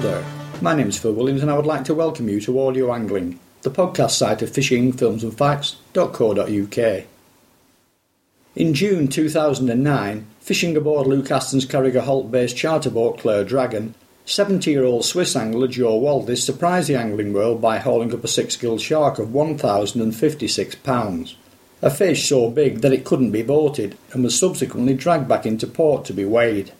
there. My name is Phil Williams and I would like to welcome you to Audio Angling, the podcast site of fishing, films and facts.co.uk. In June 2009, fishing aboard Luke Aston's Carrigaholt based charter boat Clare Dragon, 70 year old Swiss angler Joe Waldis surprised the angling world by hauling up a six gill shark of 1,056 pounds. A fish so big that it couldn't be boated and was subsequently dragged back into port to be weighed.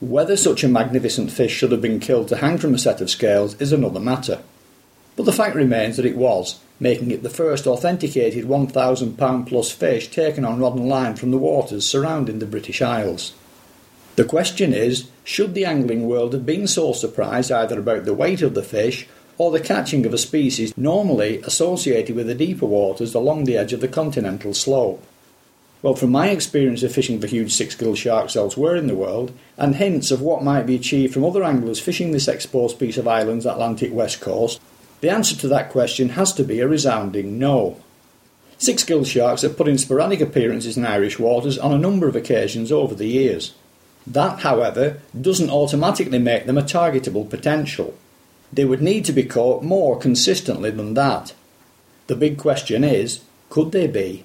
Whether such a magnificent fish should have been killed to hang from a set of scales is another matter. But the fact remains that it was, making it the first authenticated £1,000 plus fish taken on rod and line from the waters surrounding the British Isles. The question is should the angling world have been so surprised either about the weight of the fish or the catching of a species normally associated with the deeper waters along the edge of the continental slope? Well, from my experience of fishing for huge six gill sharks elsewhere in the world, and hints of what might be achieved from other anglers fishing this exposed piece of Ireland's Atlantic west coast, the answer to that question has to be a resounding no. Six gill sharks have put in sporadic appearances in Irish waters on a number of occasions over the years. That, however, doesn't automatically make them a targetable potential. They would need to be caught more consistently than that. The big question is could they be?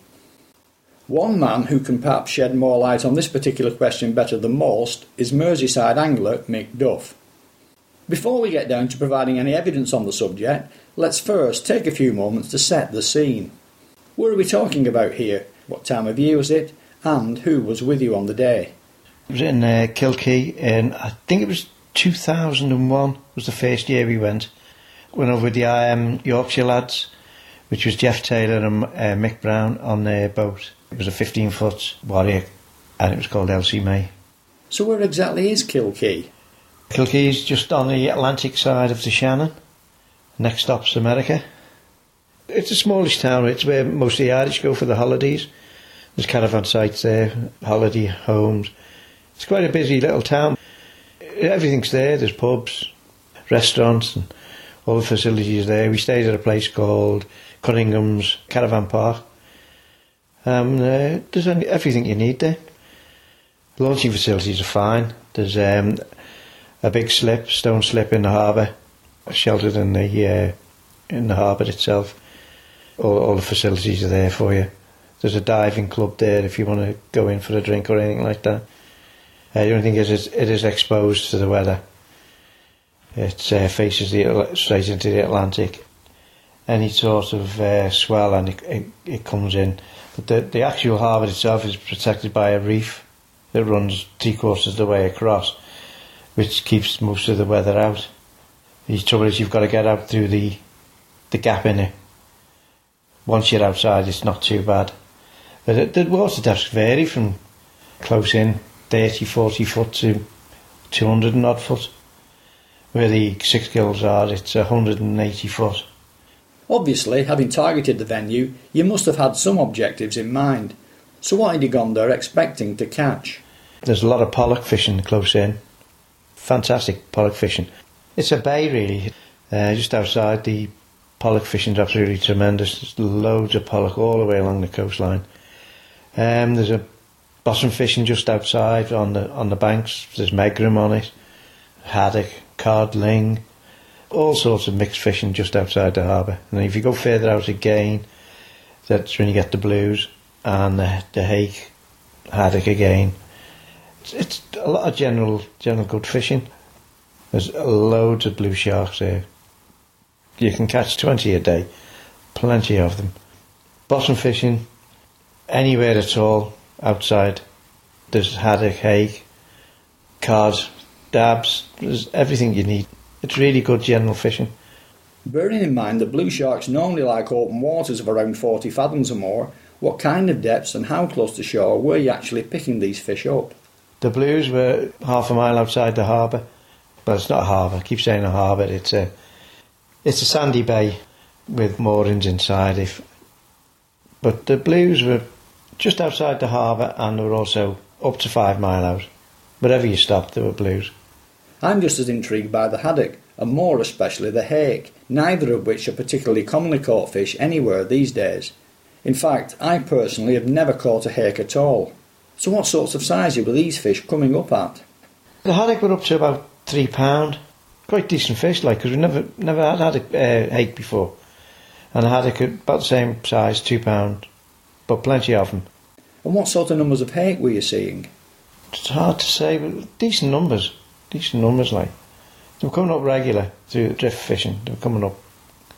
One man who can perhaps shed more light on this particular question better than most is Merseyside angler Mick Duff. Before we get down to providing any evidence on the subject, let's first take a few moments to set the scene. What are we talking about here? What time of year was it? And who was with you on the day? It was in uh, Kilkee, and I think it was 2001 was the first year we went. Went over with the IM Yorkshire lads, which was Jeff Taylor and uh, Mick Brown on their boat. It was a 15 foot warrior and it was called Elsie May. So, where exactly is Kilkee? Kilkee is just on the Atlantic side of the Shannon. Next stop's America. It's a smallish town, it's where most of the Irish go for the holidays. There's caravan sites there, holiday homes. It's quite a busy little town. Everything's there, there's pubs, restaurants, and all the facilities there. We stayed at a place called Cunningham's Caravan Park um, uh, there's everything you need there. The launching facilities are fine. There's um, a big slip, stone slip in the harbour, sheltered in the uh, in the harbour itself. All, all the facilities are there for you. There's a diving club there if you want to go in for a drink or anything like that. Uh, the only thing is it is exposed to the weather. It uh, faces the straight into the Atlantic. Any sort of uh, swell and it, it, it comes in but the, the actual harbour itself is protected by a reef that runs three quarters of the way across, which keeps most of the weather out. The trouble is you've got to get out through the the gap in it. Once you're outside, it's not too bad. But it, the water depths vary from close in 30, 40 foot to 200 and odd foot. Where the six gills are, it's 180 foot. Obviously, having targeted the venue, you must have had some objectives in mind. So what had you gone there expecting to catch? There's a lot of pollock fishing close in. Fantastic pollock fishing. It's a bay really, uh, just outside. The pollock fishing is absolutely tremendous. There's loads of pollock all the way along the coastline. Um, there's a bottom fishing just outside on the on the banks. There's megrim on it, haddock, cod, all sorts of mixed fishing just outside the harbour. And if you go further out again, that's when you get the blues and the, the hake, haddock again. It's, it's a lot of general general good fishing. There's loads of blue sharks here. You can catch 20 a day, plenty of them. Bottom fishing, anywhere at all outside. There's haddock, hake, cod, dabs, there's everything you need. It's really good general fishing. Bearing in mind that blue sharks normally like open waters of around 40 fathoms or more, what kind of depths and how close to shore were you actually picking these fish up? The blues were half a mile outside the harbour. Well, it's not a harbour. I keep saying a harbour. It's a it's a sandy bay with moorings inside. If but the blues were just outside the harbour and they were also up to five mile out. Wherever you stopped, there were blues. I'm just as intrigued by the haddock, and more especially the hake, neither of which are particularly commonly caught fish anywhere these days. In fact, I personally have never caught a hake at all. So what sorts of sizes were these fish coming up at? The haddock were up to about three pound. quite decent fish, like, because we never never had had a uh, hake before. And I haddock about the same size, two pound, but plenty of them. And what sort of numbers of hake were you seeing? It's hard to say, but decent numbers. Decent numbers, like. They were coming up regular through drift fishing. They were coming up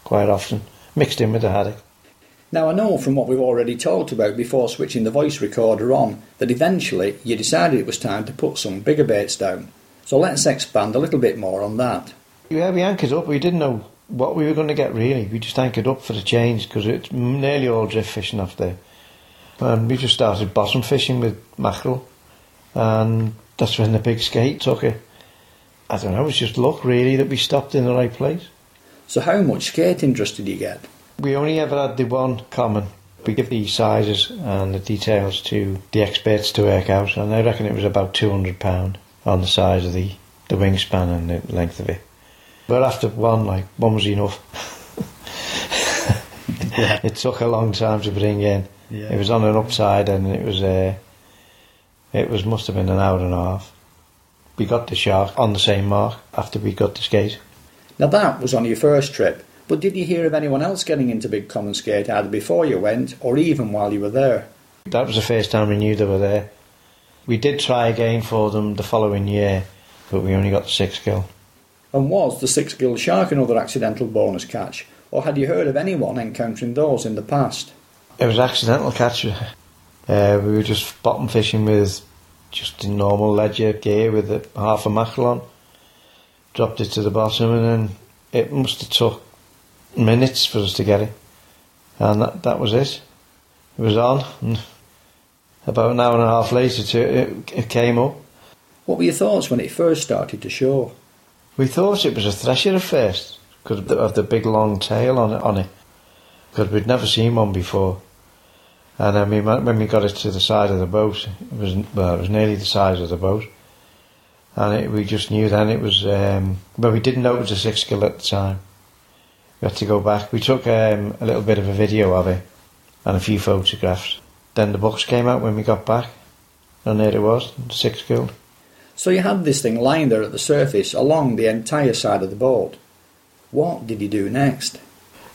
quite often, mixed in with the haddock. Now, I know from what we've already talked about before switching the voice recorder on that eventually you decided it was time to put some bigger baits down. So let's expand a little bit more on that. Yeah, we anchored up. We didn't know what we were going to get really. We just anchored up for the change because it's nearly all drift fishing off there. And we just started bottom fishing with mackerel. And that's when the big skate took it. I don't know, it was just luck really that we stopped in the right place. So, how much skate interest did you get? We only ever had the one common. We give the sizes and the details to the experts to work out, and I reckon it was about £200 on the size of the, the wingspan and the length of it. But after one, like, one was enough. Yeah. It took a long time to bring in. Yeah. It was on an upside and it was, uh, it was must have been an hour and a half. We got the shark on the same mark after we got the skate. Now, that was on your first trip, but did you hear of anyone else getting into big common skate either before you went or even while you were there? That was the first time we knew they were there. We did try again for them the following year, but we only got the six gill. And was the six gill shark another accidental bonus catch, or had you heard of anyone encountering those in the past? It was accidental catch. Uh, we were just bottom fishing with just the normal ledger gear with a, half a mackerel on. Dropped it to the bottom and then it must have took minutes for us to get it. And that, that was it. It was on. And about an hour and a half later to, it, it came up. What were your thoughts when it first started to show? We thought it was a thresher at first because of the, of the big long tail on it, on it. Because we'd never seen one before. And then when we got it to the side of the boat, it was well, it was nearly the size of the boat. And it, we just knew then it was. Um, but we didn't know it was a six gill at the time. We had to go back. We took um, a little bit of a video of it and a few photographs. Then the books came out when we got back, and there it was, six gill. So you had this thing lying there at the surface along the entire side of the boat. What did you do next?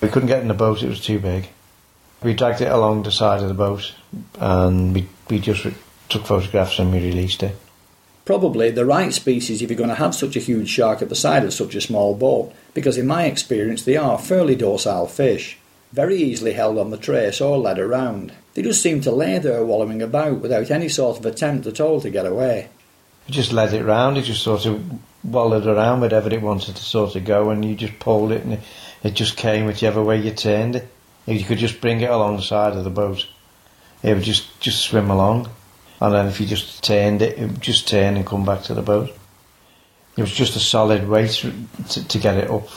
We couldn't get in the boat; it was too big. We dragged it along the side of the boat, and we we just took photographs and we released it. Probably the right species if you're going to have such a huge shark at the side of such a small boat, because in my experience they are fairly docile fish, very easily held on the trace or led around. They just seem to lay there wallowing about without any sort of attempt at all to get away. We just led it round. It just sort of wallowed around wherever it wanted to sort of go, and you just pulled it, and it just came whichever way you turned it. You could just bring it alongside of the boat. It would just just swim along, and then if you just turned it, it would just turn and come back to the boat. It was just a solid weight to, to get it up.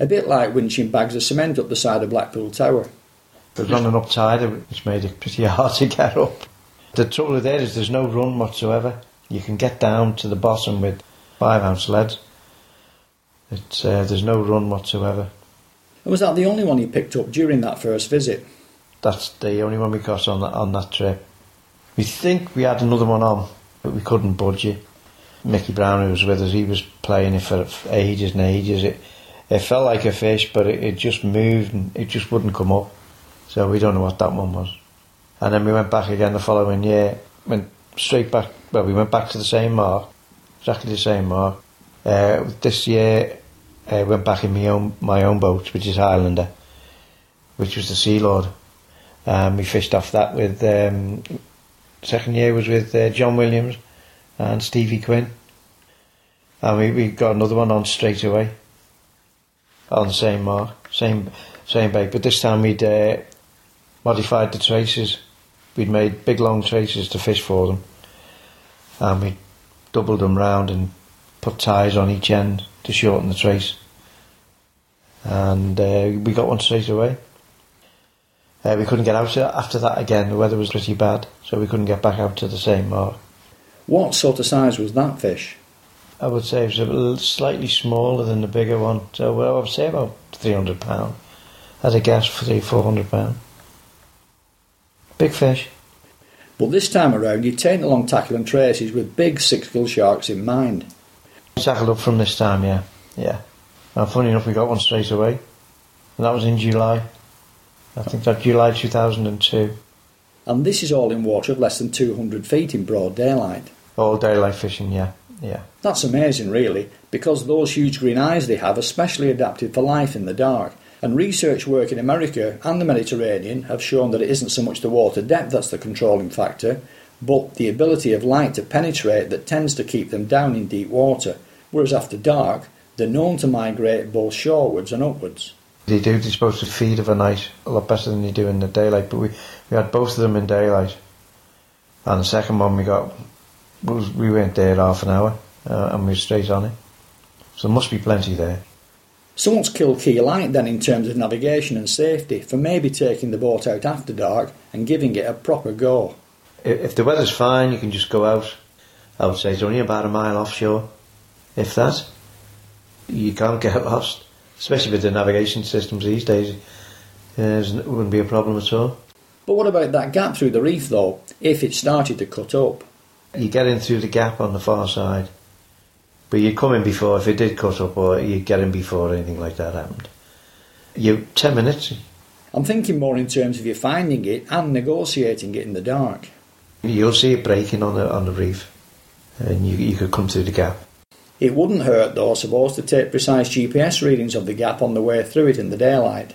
A bit like winching bags of cement up the side of Blackpool Tower. It was on an up tide, which made it pretty hard to get up. The trouble with it is there's no run whatsoever. You can get down to the bottom with five ounce leads. It's, uh, there's no run whatsoever. And was that the only one you picked up during that first visit? That's the only one we got on that, on that trip. We think we had another one on, but we couldn't budge it. Mickey Brown, who was with us, he was playing it for ages and ages. It, it felt like a fish, but it, it just moved and it just wouldn't come up. So we don't know what that one was. And then we went back again the following year. Went straight back. Well, we went back to the same mark, exactly the same mark. Uh, this year, uh, went back in my own my own boat, which is Highlander, which was the Sea Lord. Um, we fished off that with. Um, second year was with uh, John Williams and Stevie Quinn, and we, we got another one on straight away. On the same mark, same same bait, but this time we'd uh, modified the traces. We'd made big long traces to fish for them, and we doubled them round and put ties on each end to shorten the trace. And uh, we got one straight away. Uh, we couldn't get out after that again. The weather was pretty bad, so we couldn't get back out to the same mark. What sort of size was that fish? I would say it was a slightly smaller than the bigger one. So well, I would say about three hundred pound. I'd a guess three four hundred pound. Big fish. But this time around, you'd taken along tackle and traces with big six gill sharks in mind. Tackled up from this time, yeah. Yeah. And funny enough, we got one straight away. And that was in July. I think that July 2002. And this is all in water of less than 200 feet in broad daylight. All daylight fishing, yeah. Yeah. That's amazing, really, because those huge green eyes they have are specially adapted for life in the dark. And research work in America and the Mediterranean have shown that it isn't so much the water depth that's the controlling factor, but the ability of light to penetrate that tends to keep them down in deep water, whereas after dark, they're known to migrate both shorewards and upwards. They do, they're supposed to feed overnight a nice a lot better than they do in the daylight, but we, we had both of them in daylight. And the second one we got, was, we weren't there half an hour, uh, and we were straight on it. So there must be plenty there. So what's Kilkee like then in terms of navigation and safety for maybe taking the boat out after dark and giving it a proper go? If the weather's fine, you can just go out. I would say it's only about a mile offshore, if that. You can't get lost, especially with the navigation systems these days. Uh, it wouldn't be a problem at all. But what about that gap through the reef though, if it started to cut up? You get in through the gap on the far side. But you'd come in before, if it did cut up, or you'd get in before anything like that happened. You, 10 minutes. I'm thinking more in terms of you finding it and negotiating it in the dark. You'll see it breaking on the, on the reef, and you, you could come through the gap. It wouldn't hurt, though, I suppose, to take precise GPS readings of the gap on the way through it in the daylight.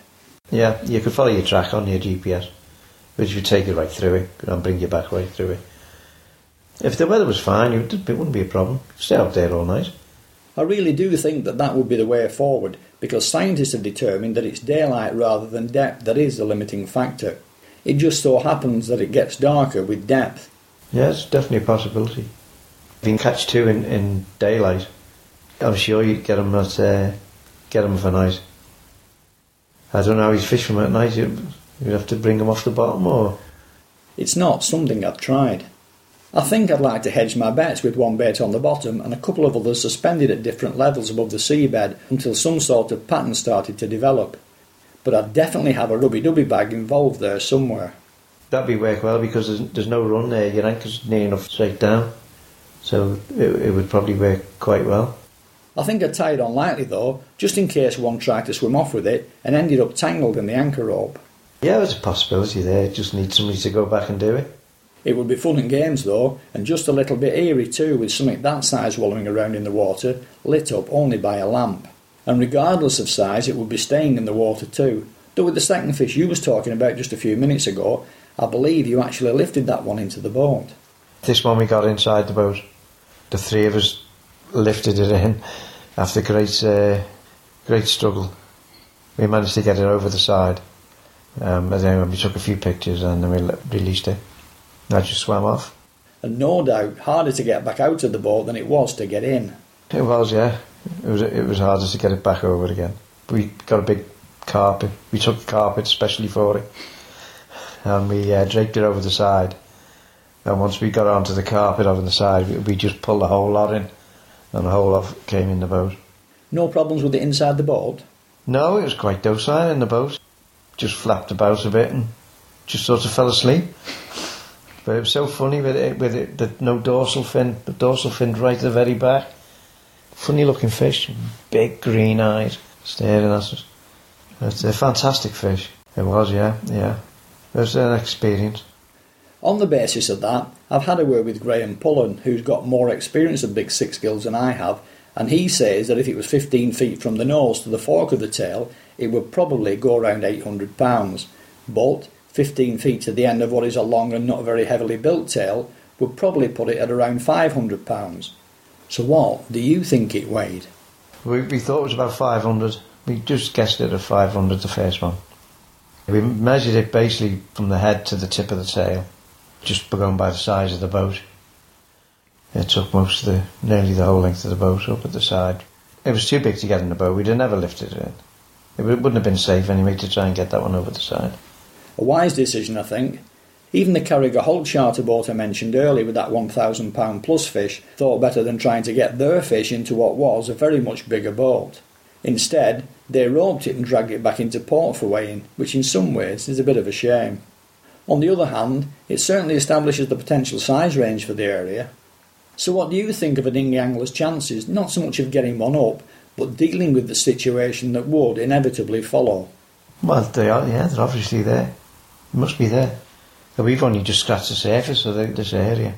Yeah, you could follow your track on your GPS, which would take you right through it and bring you back right through it. If the weather was fine, it wouldn't be a problem. Stay out there all night. I really do think that that would be the way forward, because scientists have determined that it's daylight rather than depth that is the limiting factor. It just so happens that it gets darker with depth. Yeah, it's definitely a possibility. If you can catch two in, in daylight, I'm sure you'd get them at uh, get them for night. I don't know how he's fish them at night. You'd, you'd have to bring them off the bottom, or It's not something I've tried. I think I'd like to hedge my bets with one bait on the bottom and a couple of others suspended at different levels above the seabed until some sort of pattern started to develop. But I'd definitely have a rubby-dubby bag involved there somewhere. that'd be work well because there's, there's no run there. Your anchor's near enough straight down, so it, it would probably work quite well. I think I'd tie it on lightly though, just in case one tried to swim off with it and ended up tangled in the anchor rope. Yeah, there's a possibility there. Just need somebody to go back and do it. It would be fun and games though, and just a little bit eerie too with something that size wallowing around in the water, lit up only by a lamp. And regardless of size, it would be staying in the water too. Though with the second fish you was talking about just a few minutes ago, I believe you actually lifted that one into the boat. This one we got inside the boat. The three of us lifted it in after great, uh, great struggle. We managed to get it over the side. Um, and then we took a few pictures and then we le- released it. I just swam off. And no doubt harder to get back out of the boat than it was to get in. It was, yeah. It was it was harder to get it back over again. We got a big carpet. We took the carpet especially for it, and we uh, draped it over the side. And once we got onto the carpet over the side, we, we just pulled the whole lot in, and the whole lot came in the boat. No problems with it inside the boat. No, it was quite docile in the boat. Just flapped about a bit and just sort of fell asleep. But it was so funny with it, with it, the no dorsal fin, the dorsal fin right at the very back. Funny looking fish, big green eyes, staring at us. It's a fantastic fish. It was, yeah, yeah. It was an experience. On the basis of that, I've had a word with Graham Pullen, who's got more experience of big six gills than I have, and he says that if it was 15 feet from the nose to the fork of the tail, it would probably go around 800 pounds. But 15 feet to the end of what is a long and not very heavily built tail would probably put it at around 500 pounds. So what do you think it weighed? We, we thought it was about 500. We just guessed it at 500, the first one. We measured it basically from the head to the tip of the tail, just going by the size of the boat. It took most of the, nearly the whole length of the boat up at the side. It was too big to get in the boat. We'd have never lifted it. It wouldn't have been safe anyway to try and get that one over the side. A wise decision, I think. Even the Carrigaholt charter boat I mentioned earlier with that £1,000 plus fish thought better than trying to get their fish into what was a very much bigger boat. Instead, they roped it and dragged it back into port for weighing, which in some ways is a bit of a shame. On the other hand, it certainly establishes the potential size range for the area. So what do you think of an dinghy angler's chances, not so much of getting one up, but dealing with the situation that would inevitably follow. Well, they are, yeah, they're obviously there. They must be there. We've only just scratched the surface of the, this area.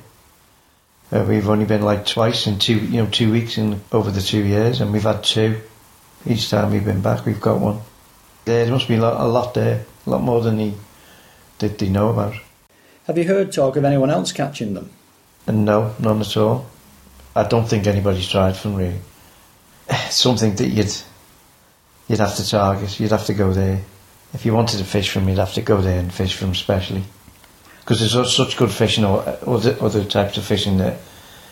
Uh, we've only been like twice in two, you know, two weeks in over the two years, and we've had two. Each time we've been back, we've got one. There must be a lot, a lot there, a lot more than he did they know about. Have you heard talk of anyone else catching them? And no, none at all. I don't think anybody's tried for them really. Something that you'd you'd have to target. You'd have to go there. If you wanted to fish from, you'd have to go there and fish from specially. Because there's such good fishing or uh, other, other types of fishing that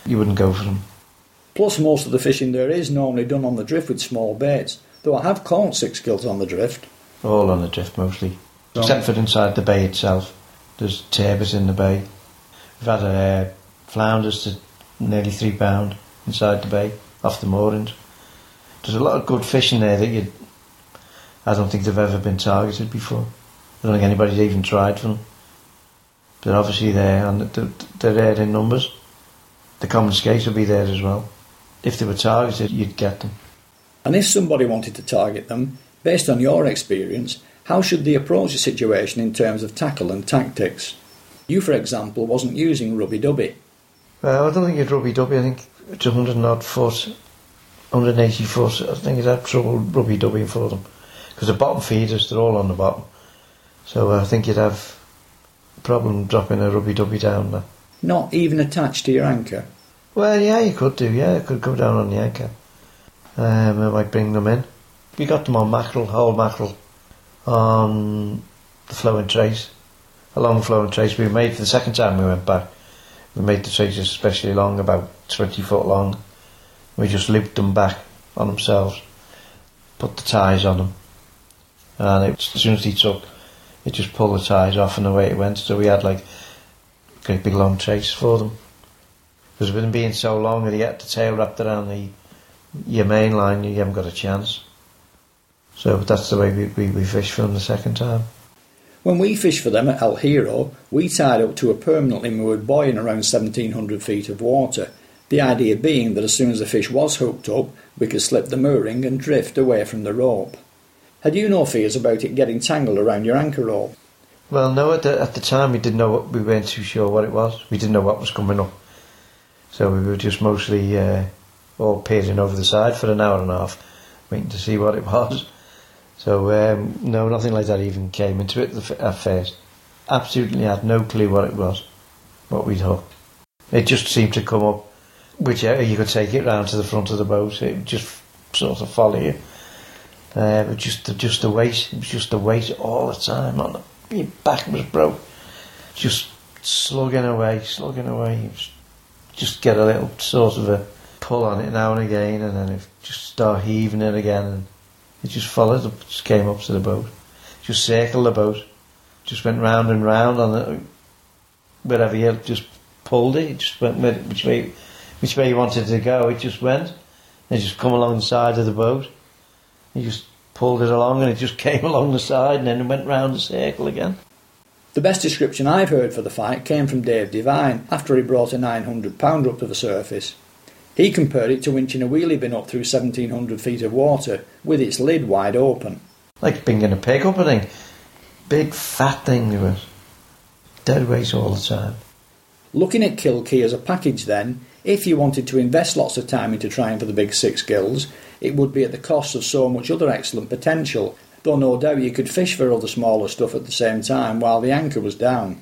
you wouldn't go for them. Plus, most of the fishing there is normally done on the drift with small baits, though I have caught six gills on the drift. All on the drift mostly. Except for inside the bay itself. There's turbot in the bay. We've had uh, flounders to nearly three pound inside the bay off the moorings. There's a lot of good fishing there that you. I don't think they've ever been targeted before. I don't think anybody's even tried for them. They're obviously there and they're there in numbers. The common skate will be there as well. If they were targeted, you'd get them. And if somebody wanted to target them, based on your experience, how should they approach the situation in terms of tackle and tactics? You, for example, wasn't using rubby dubby. Well, I don't think it's rubby dubby. I think it's 100 odd foot, 180 foot. I think you'd have trouble rubby dubby for them. Because the bottom feeders, they're all on the bottom. So I think you'd have a problem dropping a rubby dubby down there. Not even attached to your anchor? Well, yeah, you could do, yeah. It could go down on the anchor. Um, I might bring them in. We got them on mackerel, whole mackerel, on the flowing trace, along the flowing trace. We made, for the second time we went back, we made the traces especially long, about 20 foot long. We just looped them back on themselves, put the ties on them, and it, as soon as he took, it just pulled the ties off and away it went. So we had like a great big long trace for them. Because with them being so long and you get the tail wrapped around the your main line, you haven't got a chance. So that's the way we, we, we fished for them the second time. When we fished for them at El Hierro, we tied up to a permanently moored buoy in around 1700 feet of water. The idea being that as soon as the fish was hooked up, we could slip the mooring and drift away from the rope. Had you no fears about it getting tangled around your anchor rope? Well, no, at the, at the time we didn't know what, we weren't too sure what it was. We didn't know what was coming up. So we were just mostly uh, all peering over the side for an hour and a half, waiting to see what it was. So um, no, nothing like that even came into it at first. Absolutely had no clue what it was, what we'd hooked. It just seemed to come up, whichever you could take it round to the front of the boat. It would just sort of follow you. Uh, but just just the weight, it was just the weight all the time. On the, your back was broke, just slugging away, slugging away. Just get a little sort of a pull on it now and again, and then it just start heaving it again. And it just followed, it just came up to the boat, just circled the boat, just went round and round on it, wherever you just pulled it, it just went which way, which way you wanted to go, it just went. It just come along the side of the boat. You just pulled it along and it just came along the side and then it went round the circle again. The best description I've heard for the fight came from Dave Devine after he brought a 900 pounder up to the surface. He compared it to winching a wheelie bin up through 1700 feet of water with its lid wide open. Like bringing a pig up thing. Big fat thing it was. Dead weight all the time. Looking at Kilkee as a package then, if you wanted to invest lots of time into trying for the big six gills, it would be at the cost of so much other excellent potential, though no doubt you could fish for other smaller stuff at the same time while the anchor was down.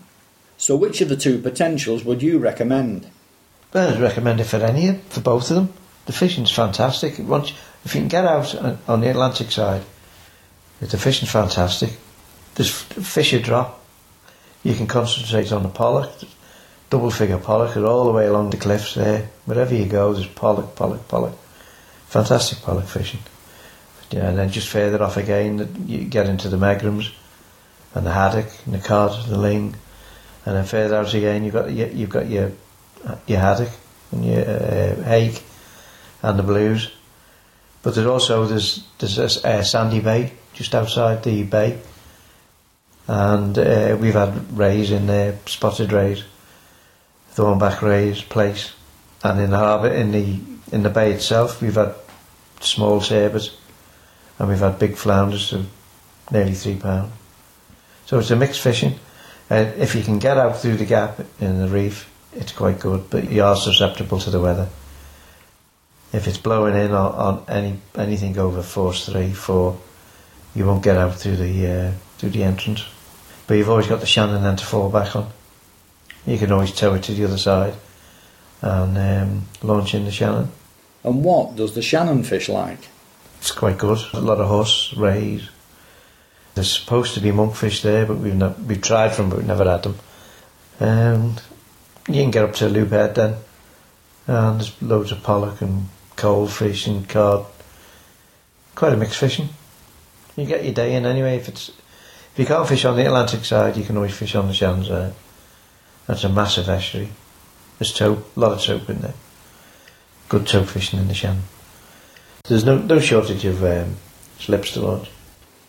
So which of the two potentials would you recommend? I'd recommend it for any for both of them. The fishing's fantastic. Once if you can get out on the Atlantic side, the fishing's fantastic. There's fish a drop. You can concentrate on the pollock, double figure pollock, all the way along the cliffs there. Wherever you go, there's pollock, pollock, pollock. Fantastic pollock fishing. Yeah, and then just further off again, you get into the megrims and the haddock and the cod, the ling, and then further out again, you've got you've got your your haddock and your uh, hake and the blues. But there's also there's there's a uh, sandy bay just outside the bay, and uh, we've had rays in there, spotted rays, thornback rays, plaice, and in the harbour in the in the bay itself we've had small sabres, and we've had big flounders of nearly three pound. So it's a mixed fishing. Uh, if you can get out through the gap in the reef, it's quite good, but you are susceptible to the weather. If it's blowing in on, on any anything over force three, four, you won't get out through the uh, through the entrance. But you've always got the Shannon then to fall back on. You can always tow it to the other side and um, launch in the Shannon. And what does the Shannon fish like? It's quite good. A lot of horse, rays. There's supposed to be monkfish there, but we've not, we've tried them, but we've never had them. And you can get up to loop head then, and there's loads of pollock and coalfish and cod. Quite a mixed fishing. You get your day in anyway. If it's if you can't fish on the Atlantic side, you can always fish on the Shannon side. That's a massive estuary. There's a lot of tope in there. Good tope fishing in the Shannon. There's no no shortage of um, slips to.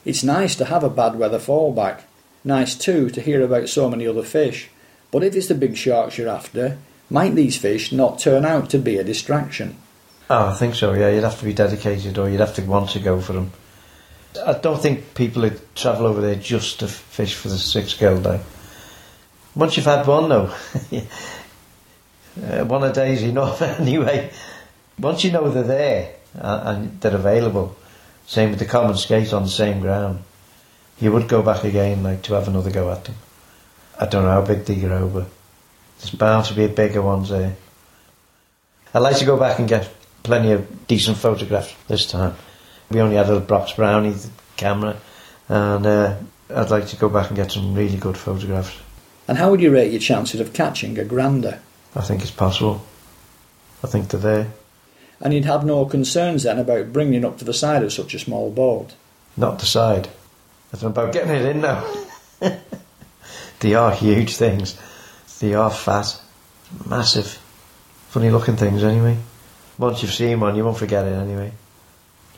It's nice to have a bad weather fallback. Nice too to hear about so many other fish. But if it's the big sharks you're after, might these fish not turn out to be a distraction? Oh, I think so. Yeah, you'd have to be dedicated, or you'd have to want to go for them. I don't think people who travel over there just to fish for the six gill day. Once you've had one, though, uh, one a day is enough anyway. Once you know they're there uh, and they're available, same with the common skate on the same ground, you would go back again, like to have another go at them. I don't know how big they grow, but there's bound to be bigger ones there. I'd like to go back and get plenty of decent photographs this time. We only had a Box Brownie camera, and uh, I'd like to go back and get some really good photographs. And how would you rate your chances of catching a grander? I think it's possible. I think they're there. And you'd have no concerns then about bringing it up to the side of such a small boat? Not the side. It's about getting it in now. they are huge things. They are fat, massive, funny looking things anyway. Once you've seen one, you won't forget it anyway.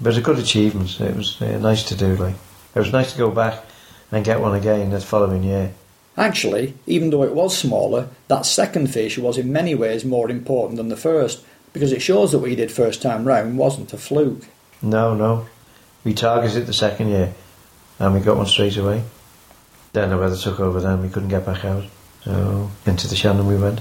But it was a good achievement. It was uh, nice to do. Like it was nice to go back and get one again the following year. Actually, even though it was smaller, that second fish was in many ways more important than the first because it shows that what he did first time round wasn't a fluke. No, no. We targeted the second year and we got one straight away. Then the weather took over then, we couldn't get back out. So into the Shannon we went.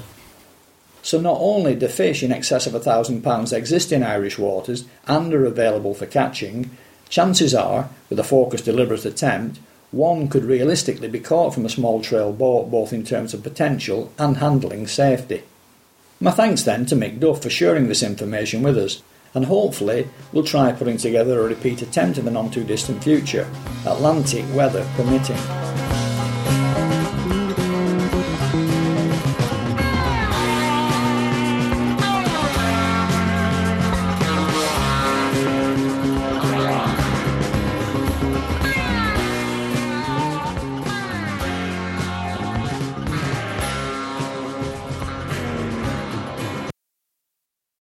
So not only do fish in excess of a thousand pounds exist in Irish waters and are available for catching, chances are, with a focused deliberate attempt, one could realistically be caught from a small trail boat both in terms of potential and handling safety. My thanks then to Mick Duff for sharing this information with us, and hopefully we'll try putting together a repeat attempt in the not too distant future, Atlantic weather permitting.